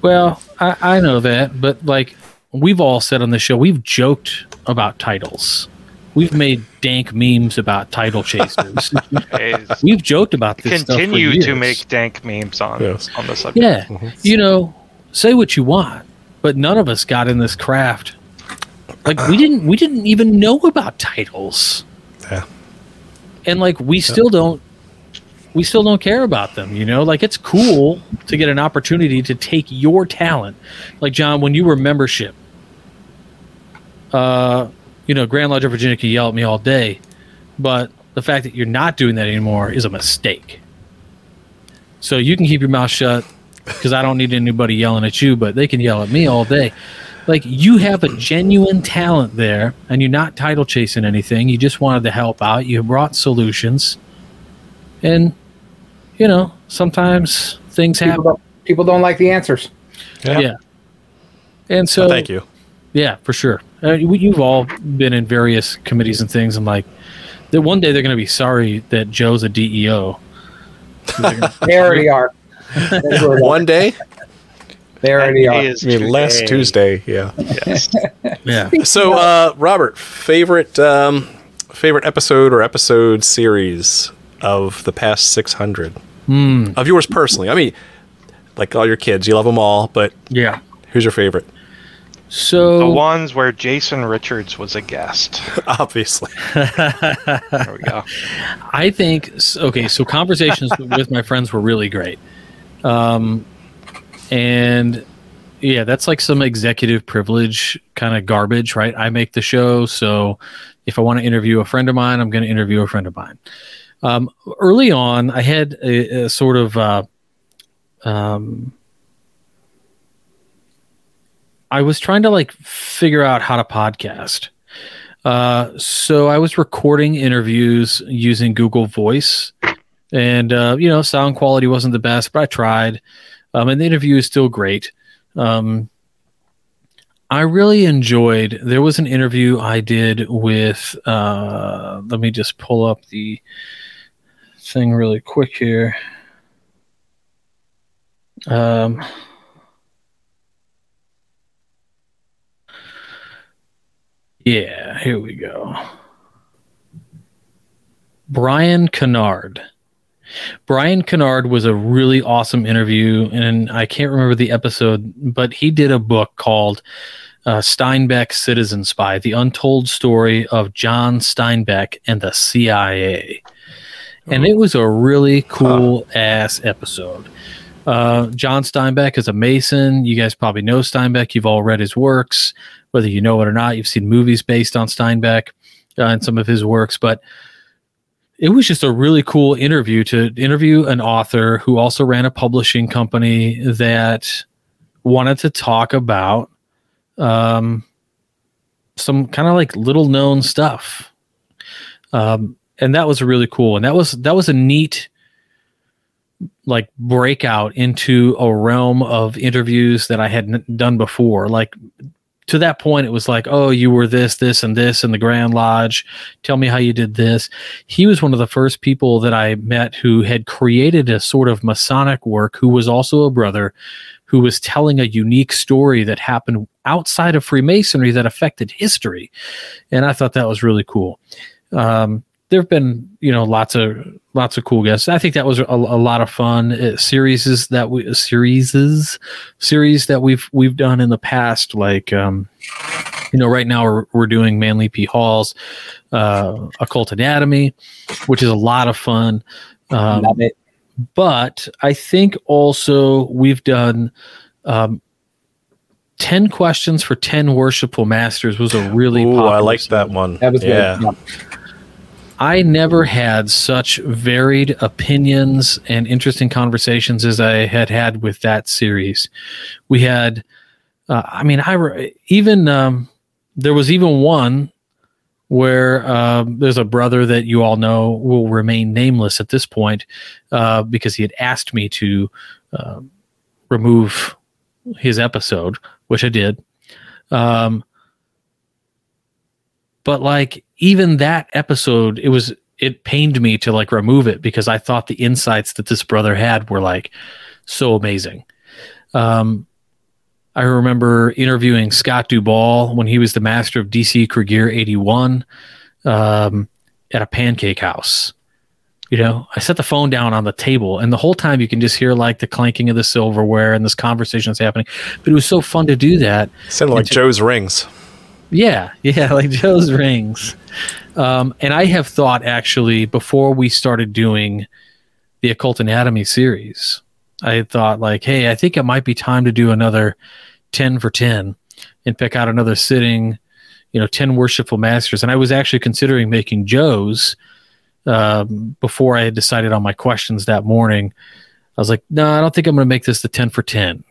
Well, I, I know that, but like we've all said on the show, we've joked about titles. We've made dank memes about title chasers. We've joked about this. stuff for continue to make dank memes on Yes. on the subject. Yeah, you know, say what you want, but none of us got in this craft. Like we didn't, we didn't even know about titles, yeah and like we still don't. We still don't care about them, you know. Like it's cool to get an opportunity to take your talent, like John, when you were membership. Uh, you know, Grand Lodge of Virginia can yell at me all day, but the fact that you're not doing that anymore is a mistake. So you can keep your mouth shut because I don't need anybody yelling at you, but they can yell at me all day. Like you have a genuine talent there, and you're not title chasing anything. You just wanted to help out. You brought solutions, and you know sometimes things People happen. don't, people don't like the answers. Yeah. And so, Well, thank you yeah, for sure. Uh, you- you've all been in various committees and things, and like that one day they're going to be sorry that Joe's a DEO. They already are. They already are. one day They already are. is I mean, last tuesday yeah Yes. Yeah. So, uh, Robert, favorite um, favorite episode or episode series of the past six hundred Hmm. of yours personally? I mean, like all your kids, you love them all, but Yeah. who's your favorite? The ones where Jason Richards was a guest. Obviously, There we go. I think okay. So conversations with my friends were really great, um, and Yeah, that's like some executive privilege kind of garbage, right? I make the show, so if I want to interview a friend of mine, I'm going to interview a friend of mine. Um, early on, I had a, a sort of uh, um, I was trying to like figure out how to podcast. Uh, so I was recording interviews using Google Voice, and uh, you know, sound quality wasn't the best, but I tried. Um, and the interview is still great. Um, I really enjoyed. There was an interview I did with. Uh, let me just pull up the thing really quick here. Um, yeah, here we go. Brian Kannard. Brian Kannard was a really awesome interview, and I can't remember the episode, but he did a book called uh, Steinbeck Citizen Spy The Untold Story of John Steinbeck and the CIA. And it was a really cool huh. ass episode. Uh, John Steinbeck is a Mason. You guys probably know Steinbeck. You've all read his works, whether you know it or not. You've seen movies based on Steinbeck uh, and some of his works. But it was just a really cool interview to interview an author who also ran a publishing company that wanted to talk about um, some kind of like little known stuff. Um, and that was really cool. And that was that was a neat like breakout into a realm of interviews that I had done before. Like to that point, it was like, oh, you were this, this, and this in the Grand Lodge. Tell me how you did this. He was one of the first people that I met who had created a sort of Masonic work, who was also a brother, who was telling a unique story that happened outside of Freemasonry that affected history. And I thought that was really cool. Um, there have been you know lots of lots of cool guests. I think that was a, a lot of fun. Uh, series that we series series that we've we've done in the past, like um, you know, right now we're, we're doing Manly P. Hall's uh, Occult Anatomy, which is a lot of fun. Um, Love it. But I think also we've done um, 10 questions for 10 worshipful masters was a really Ooh, I like that one. That was yeah. Good. I never had such varied opinions and interesting conversations as I had had with that series. We had, uh, I mean, I even um, there was even one where uh, there's a brother that you all know will remain nameless at this point uh, because he had asked me to uh, remove his episode, which I did. Um, but like even that episode, it was it pained me to like remove it because I thought the insights that this brother had were like so amazing. Um, I remember interviewing Scott Duball when he was the master of DC Krieger 81 um, at a pancake house. You know, I set the phone down on the table, and the whole time you can just hear like the clanking of the silverware and this conversation is happening. But it was so fun to do that. Sounded like to, Joe's rings. Yeah, yeah, like Joe's rings. Um, and I have thought actually before we started doing the occult anatomy series, I thought like, hey, I think it might be time to do another ten for ten and pick out another sitting, you know, ten worshipful masters. And I was actually considering making Joe's um, before I had decided on my questions that morning. I was like, no, I don't think I'm going to make this the ten for ten,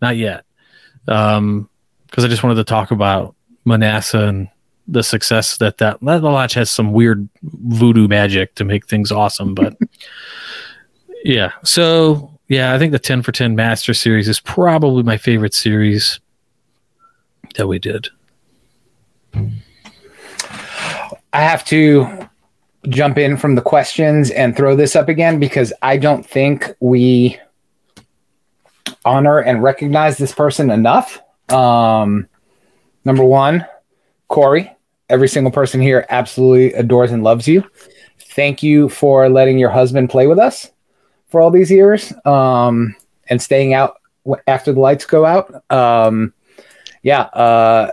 not yet, because um, I just wanted to talk about Manassas and the success that that that lodge has some weird voodoo magic to make things awesome. But yeah, so yeah, I think the ten for ten Master Series is probably my favorite series that we did. I have to jump in from the questions and throw this up again because I don't think we honor and recognize this person enough. Um, Number one, Corey. Every single person here absolutely adores and loves you. Thank you for letting your husband play with us for all these years um, and staying out after the lights go out. Um, yeah. Uh,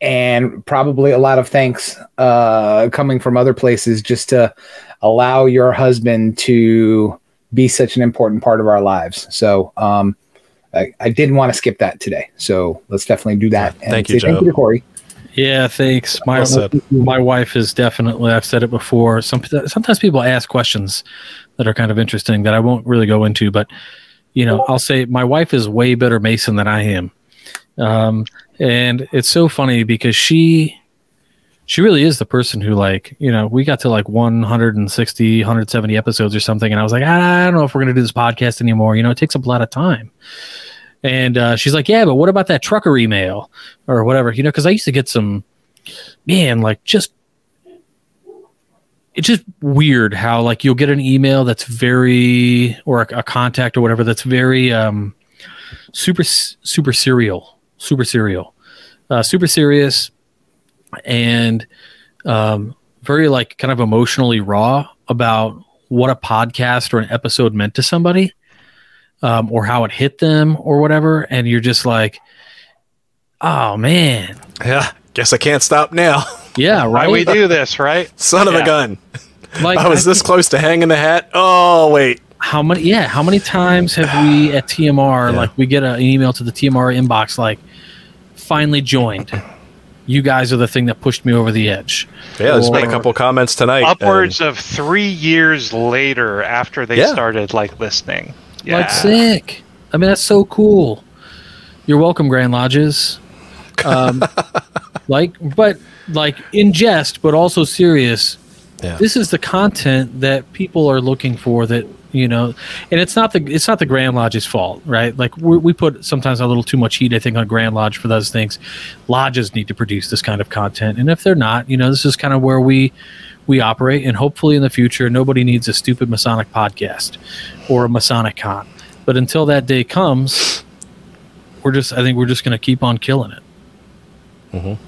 and probably a lot of thanks uh, coming from other places just to allow your husband to be such an important part of our lives. So, um, I, I didn't want to skip that today. So let's definitely do that. And Thank you, say Thank you to Corey. Yeah, thanks. My Well my wife is definitely. I've said it before. Some sometimes people ask questions that are kind of interesting that I won't really go into, but you know, I'll say my wife is way better Mason than I am, um, and it's so funny because she she really is the person who like you know we got to like 160 170 episodes or something and i was like i don't know if we're going to do this podcast anymore. You know it takes up a lot of time. And uh, she's like yeah but what about that trucker email or whatever? You know because i used to get some man like just it's just weird how like you'll get an email that's very or a, a contact or whatever that's very um super super serial super serial uh, super serious and um, very like kind of emotionally raw about what a podcast or an episode meant to somebody um, or how it hit them or whatever and you're just like oh man Yeah. Guess I can't stop now. yeah Why right we do this, right? Son of Yeah. a gun. like I was I- this close to hanging the hat. Oh, wait. how many yeah how many times have we at tmr Yeah. like we get a, an email to the tmr inbox like finally joined you guys are the thing that pushed me over the edge Yeah, there's been a couple comments tonight. Upwards of three years later after they Yeah. started like listening. Yeah. like sick i mean that's so cool you're welcome grand lodges um, like but like in jest but also serious Yeah. this is the content that people are looking for that you know? And it's not the it's not the grand lodge's fault right? Like we, we put sometimes a little too much heat i think on grand lodge for those things. Lodges need to produce this kind of content. And if they're not you know this is kind of where we we operate. And hopefully in the future nobody needs a stupid masonic podcast or a masonic con. But until that day comes we're just i think we're just going to keep on killing it. Mm-hmm.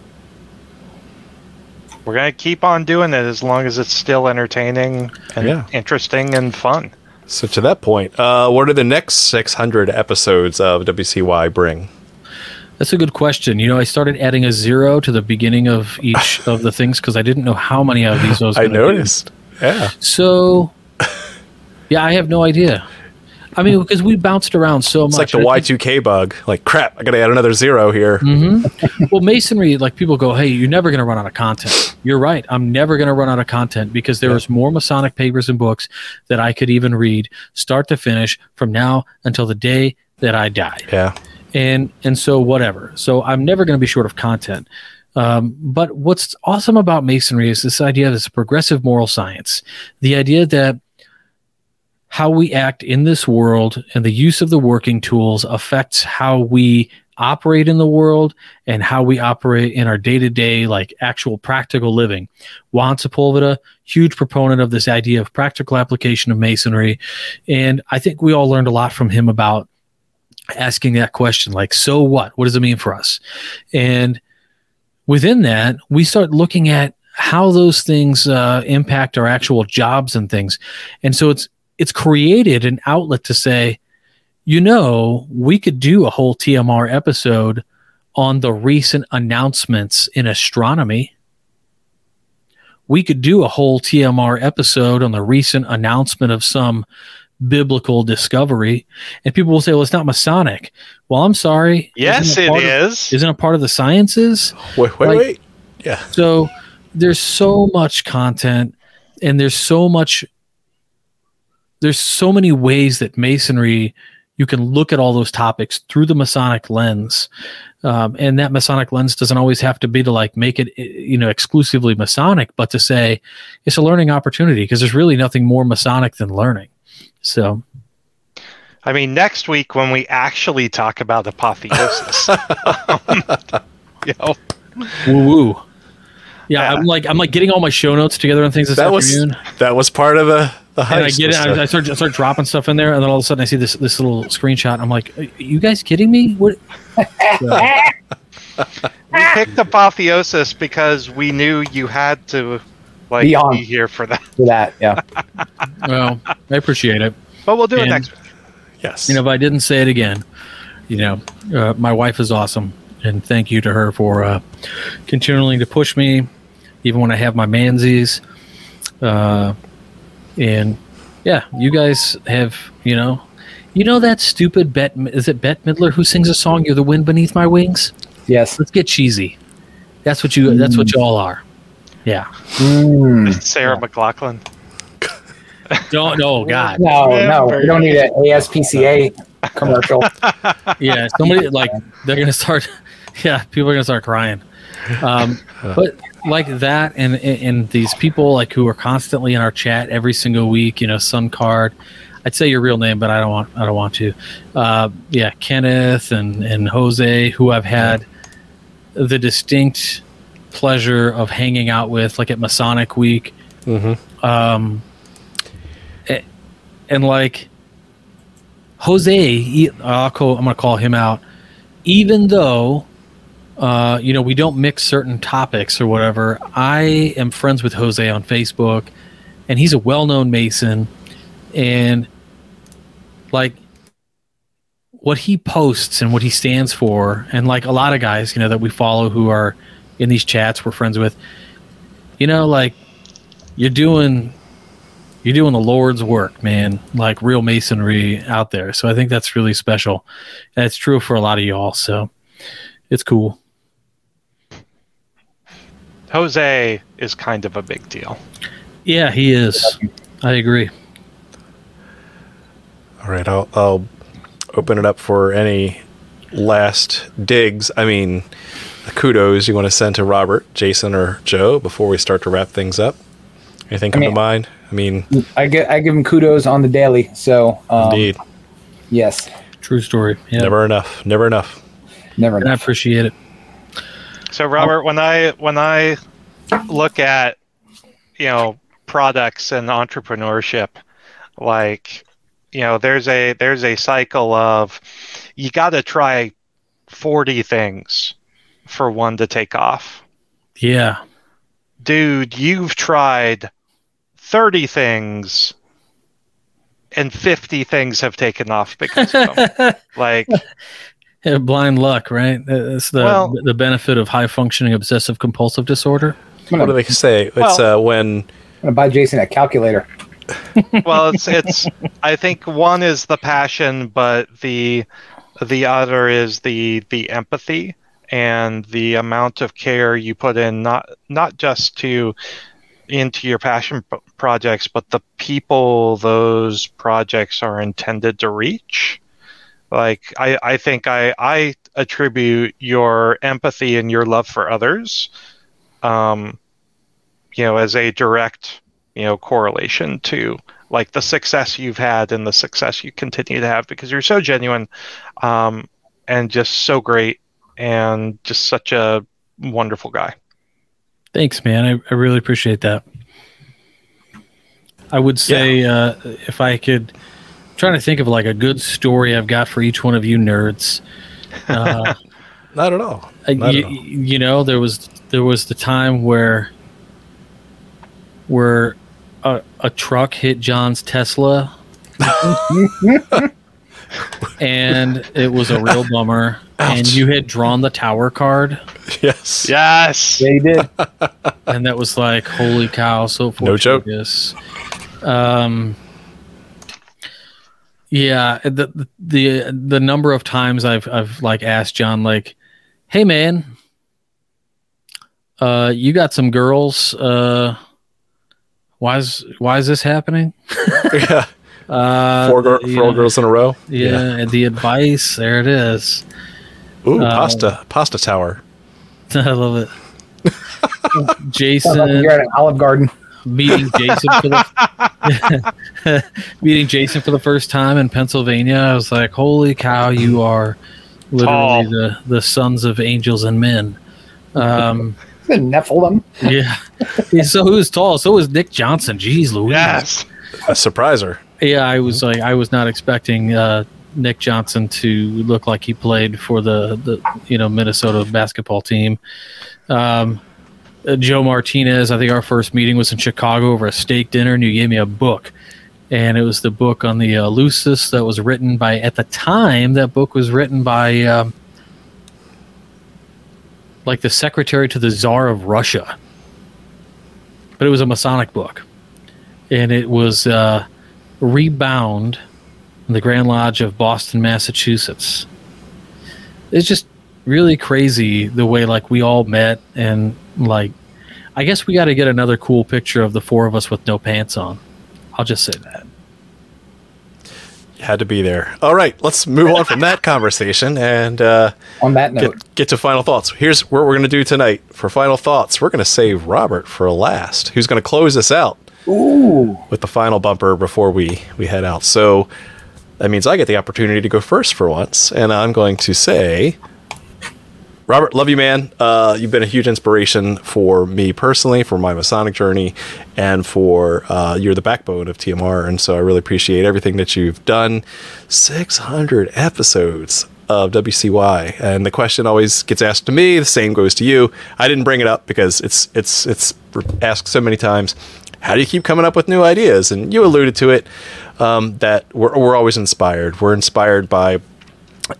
We're gonna keep on doing it as long as it's still entertaining and Yeah. interesting and fun. So to that point, uh, what do the next 600 episodes of WCY bring? That's a good question. You know, I started adding a zero to the beginning of each of the things because I didn't know how many of these I was. I noticed. Yeah. So, yeah, I have no idea. I mean, because we bounced around so It's much. It's like the Y2K bug. Like, crap, I got to add another zero here. Mm-hmm. well, masonry, like people go, "Hey, you're never going to run out of content." You're right. I'm never going to run out of content because there Yeah. is more Masonic papers and books that I could even read, start to finish, from now until the day that I die. Yeah. and and so whatever so i'm never going to be short of content um, but what's awesome about masonry is this idea that it's a progressive moral science the idea that how we act in this world and the use of the working tools affects how we operate in the world and how we operate in our day-to-day like actual practical living. Juan sepulveda huge proponent of this idea of practical application of masonry and i think we all learned a lot from him about asking that question like so what? What does it mean for us? And within that we start looking at how those things uh, impact our actual jobs and things. And so it's it's created an outlet to say you know we could do a whole tmr episode on the recent announcements in astronomy we could do a whole tmr episode on the recent announcement of some biblical discovery and people will say well it's not masonic well i'm sorry Yes, Isn't it part of- is. isn't a part of the sciences Wait, wait, Like- wait. Yeah. so there's so much content and there's so much there's so many ways that masonry you can look at all those topics through the masonic lens. Um, and that masonic lens doesn't always have to be to like make it you know exclusively masonic but to say it's a learning opportunity because there's really nothing more masonic than learning. So I mean, next week when we actually talk about apotheosis, um, you know, woo woo yeah, Yeah. i'm like i'm like getting all my show notes together and things this That was afternoon. that was part of the the and I get it. I, I start I start dropping stuff in there, and then all of a sudden I see this this little screenshot. I'm like, "Are you guys kidding me? What?" we picked apotheosis because we knew you had to like Be on. be here for that. For that, yeah. well, I appreciate it. But we'll do it next week. yes. You know, if I didn't say it again, you know, uh, my wife is awesome, and thank you to her for uh, continuing to push me, even when I have my mansies. Uh, and yeah, you guys have, you know, You know that stupid Bet? Is it Bette Midler who sings a song? You're the wind beneath my wings. Yes. Let's get cheesy. That's what you. That's what y'all are. Yeah. Mm. Sarah McLachlan. Don't. Oh God. No, no, we don't need an ASPCA commercial. Yeah. Somebody like they're gonna start. Yeah. People are gonna start crying. Um, but like that, and and these people like who are constantly in our chat every single week. You know, Sun Card. I'd say your real name, but I don't want. I don't want to. Uh, yeah, Kenneth and and Jose, who I've had the distinct pleasure of hanging out with, like at Masonic Week. Mm-hmm. Um, a- and like Jose, he, I'll call, I'm going to call him out. Even though, uh, you know, we don't mix certain topics or whatever, I am friends with Jose on Facebook, and he's a well-known Mason, and like what he posts and what he stands for, and like a lot of guys, you know, that we follow who are in these chats we're friends with, you know, like you're doing you're doing the Lord's work, man, like real masonry out there. So I think that's really special. It's true for a lot of y'all. So it's cool. Jose is kind of a big deal. Yeah, he is. I agree. All right, I'll, I'll open it up for any last digs. I mean, kudos you want to send to Robert, Jason, or Joe before we start to wrap things up. Anything come mean- to mind? I mean, I get I give him kudos on the daily. So um, indeed, yes, True story. Yeah. never enough, never enough. never. And I appreciate it. So Robert, when I when I look at you know products and entrepreneurship, like you know, there's a there's a cycle of you got to try forty things for one to take off. Yeah. Dude, you've tried thirty things. And fifty things have taken off because of them. like, Yeah, blind luck, right? That's the Well- the benefit of high functioning obsessive compulsive disorder. I'm What do they say? It's Well- uh, when I'm gonna buy Jason a calculator. well it's it's i think one is the passion but the the other is the the empathy and the amount of care you put in not not just to into your passion p- projects but the people those projects are intended to reach like i i think i i attribute your empathy and your love for others um you know as a direct you know correlation to like the success you've had and the success you continue to have because you're so genuine um, and just so great and just such a wonderful guy Thanks, man. I, I really appreciate that. I would say uh, if I could trying to think of like a good story I've got for each one of you nerds. Uh, not at all. Uh, Not you, at all. you know there was there was the time where where a, a truck hit John's Tesla and it was a real bummer and you had drawn the tower card Yes. yes They did. and that was like holy cow so No joke. fortuitous. um yeah the the the number of times i've i've like asked john like hey man uh you got some girls uh why is why is this happening yeah. uh Four, gir- four know, girls in a row. yeah, and the advice there it is Ooh, Um, pasta, pasta tower. i love it jason You're at an Olive Garden. meeting Jason for the meeting Jason for the first time in Pennsylvania. I was like, "Holy cow, you are literally Tall. the the sons of angels and men." Um, The Nephilim. yeah. Yeah, So who's tall? So was Nick Johnson. Jeez, Louise. yes A surpriser. Yeah, I was like, I was not expecting uh, Nick Johnson to look like he played for the the you know Minnesota basketball team. Um, uh, Joe Martinez, I think our first meeting was in Chicago over a steak dinner, and you gave me a book, and it was the book on the uh, Lucis that was written by at the time that book was written by um, like the secretary to the Tsar of Russia, but it was a Masonic book, and it was. Uh, rebound in the Grand Lodge of Boston, Massachusetts. It's just really crazy the way like we all met and like I guess we got to get another cool picture of the four of us with no pants on. I'll just say that. You had to be there. All right, let's move on from that conversation and uh, On that note, get, get to final thoughts. Here's what we're going to do tonight for final thoughts. We're going to save Robert for last, who's going to close us out ooh, with the final bumper before we we head out. So that means I get the opportunity to go first for once, and I'm going to say, Robert, love you, man. Uh, you've been a huge inspiration for me personally, for my Masonic journey, and for uh, you're the backbone of TMR, and so I really appreciate everything that you've done. 600 episodes of WCY, and the question always gets asked to me. The same goes to you. I didn't bring it up because it's it's it's asked so many times. How do you keep coming up with new ideas? And you alluded to it um, that we're, we're always inspired. We're inspired by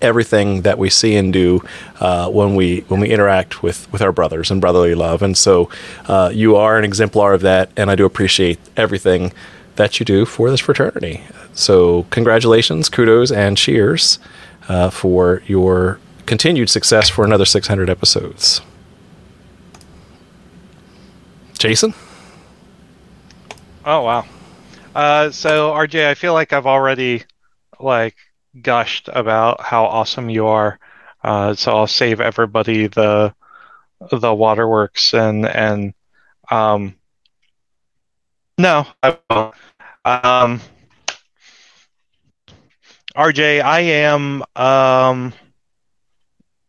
everything that we see and do uh, when we when we interact with with our brothers and brotherly love. And so uh, you are an exemplar of that, and I do appreciate everything that you do for this fraternity. So congratulations, kudos, and cheers uh, for your continued success for another 600 episodes. Jason. Oh wow. Uh, so RJ, I feel like I've already like gushed about how awesome you are. Uh, so I'll save everybody the the waterworks and and um no, I won't. Um, RJ, I am um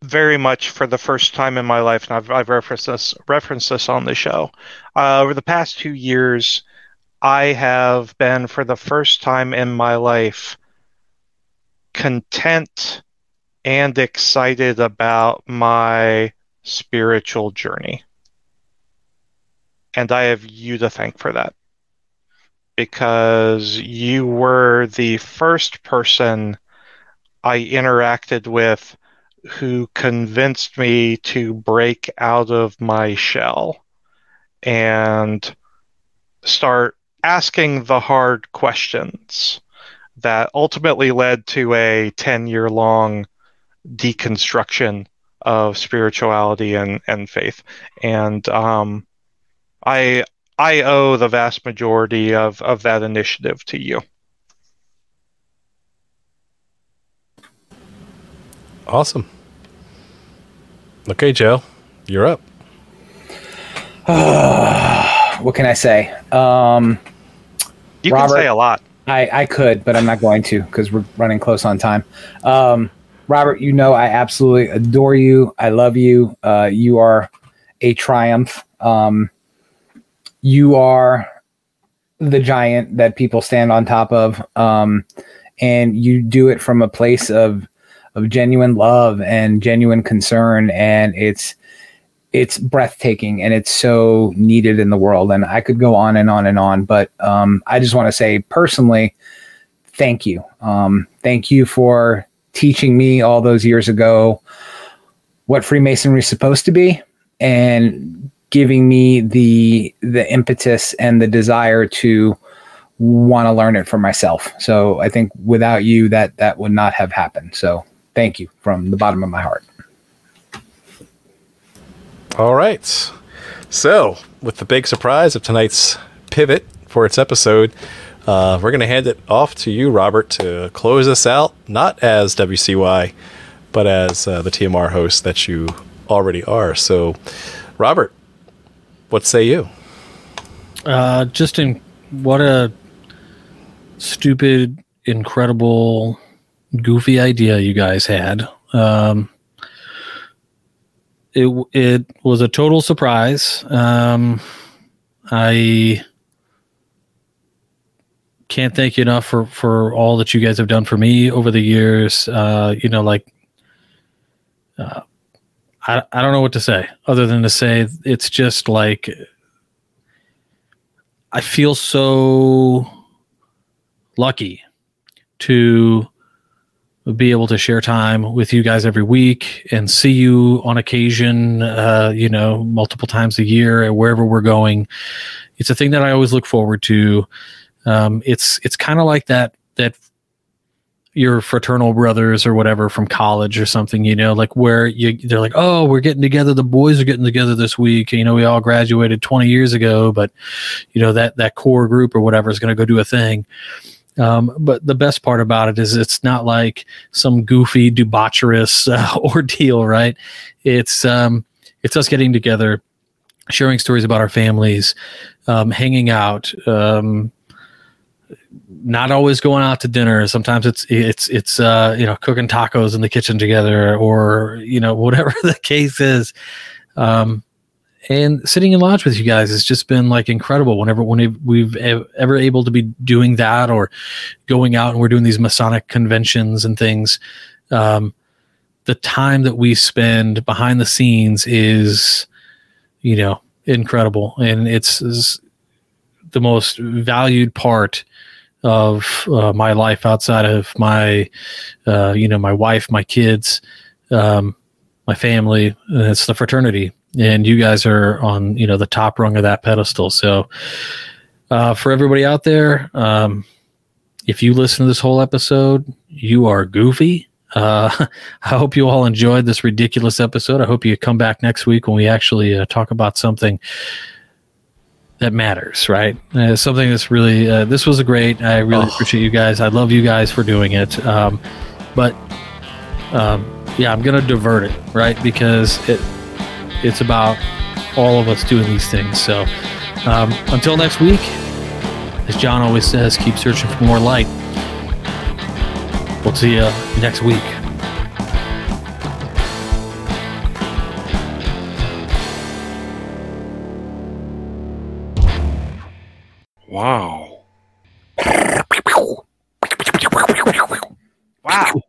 very much for the first time in my life, and I've, I've referenced this referenced this on the show. Uh, over the past two years, I have been for the first time in my life content and excited about my spiritual journey. And I have you to thank for that. Because you were the first person I interacted with who convinced me to break out of my shell and start asking the hard questions that ultimately led to a 10 year long deconstruction of spirituality and, and faith. And um, I I owe the vast majority of, of that initiative to you. Awesome. Okay, Joe, you're up. what can I say? Um, You Robert. can say a lot. I, I could, but I'm not going to because we're running close on time. Um, Robert, you know I absolutely adore you. I love you. Uh, you are a triumph. Um, you are the giant that people stand on top of, um, and you do it from a place of of genuine love and genuine concern, and it's it's breathtaking and it's so needed in the world. And I could go on and on and on, but um, I just want to say personally, thank you. Um, thank you for teaching me all those years ago what Freemasonry is supposed to be and giving me the the impetus and the desire to want to learn it for myself. So I think without you that that would not have happened. So thank you from the bottom of my heart. All right. So, with the big surprise of tonight's pivot for its episode, uh, we're going to hand it off to you, Robert, to close us out, not as WCY, but as uh, the TMR host that you already are. So, Robert, what say you? Uh, just in what a stupid, incredible, goofy idea you guys had. Um, it it was a total surprise. Um, I can't thank you enough for for all that you guys have done for me over the years. Uh, you know, like uh, I I don't know what to say other than to say it's just like I feel so lucky to be able to share time with you guys every week and see you on occasion, uh, you know, multiple times a year or wherever we're going. It's a thing that I always look forward to. Um, it's it's kind of like that that your fraternal brothers or whatever from college or something, you know, like where you they're like, oh, we're getting together. The boys are getting together this week. You know, we all graduated 20 years ago, but you know that that core group or whatever is going to go do a thing. Um, but the best part about it is it's not like some goofy debaucherous uh, ordeal, right? It's um, it's us getting together, sharing stories about our families, um, hanging out, um, not always going out to dinner. Sometimes it's it's it's uh, you know cooking tacos in the kitchen together, or you know whatever the case is. Um, and sitting in lodge with you guys has just been like incredible. Whenever when we've ever able to be doing that, or going out and we're doing these Masonic conventions and things, um, the time that we spend behind the scenes is, you know, incredible, and it's, the most valued part of uh, my life outside of my, uh, you know, my wife, my kids, um, my family. And it's the fraternity, and you guys are on, you know, the top rung of that pedestal. So, uh, for everybody out there, um, if you listen to this whole episode, you are goofy. Uh, I hope you all enjoyed this ridiculous episode. I hope you come back next week when we actually uh, talk about something that matters, right? Uh, something that's really uh, this was a great. I really oh. appreciate you guys. I love you guys for doing it. Um, but um, yeah, I'm gonna divert it, right? Because it it's about all of us doing these things. So um, until next week, as John always says, keep searching for more light. We'll see you next week. Wow. Wow.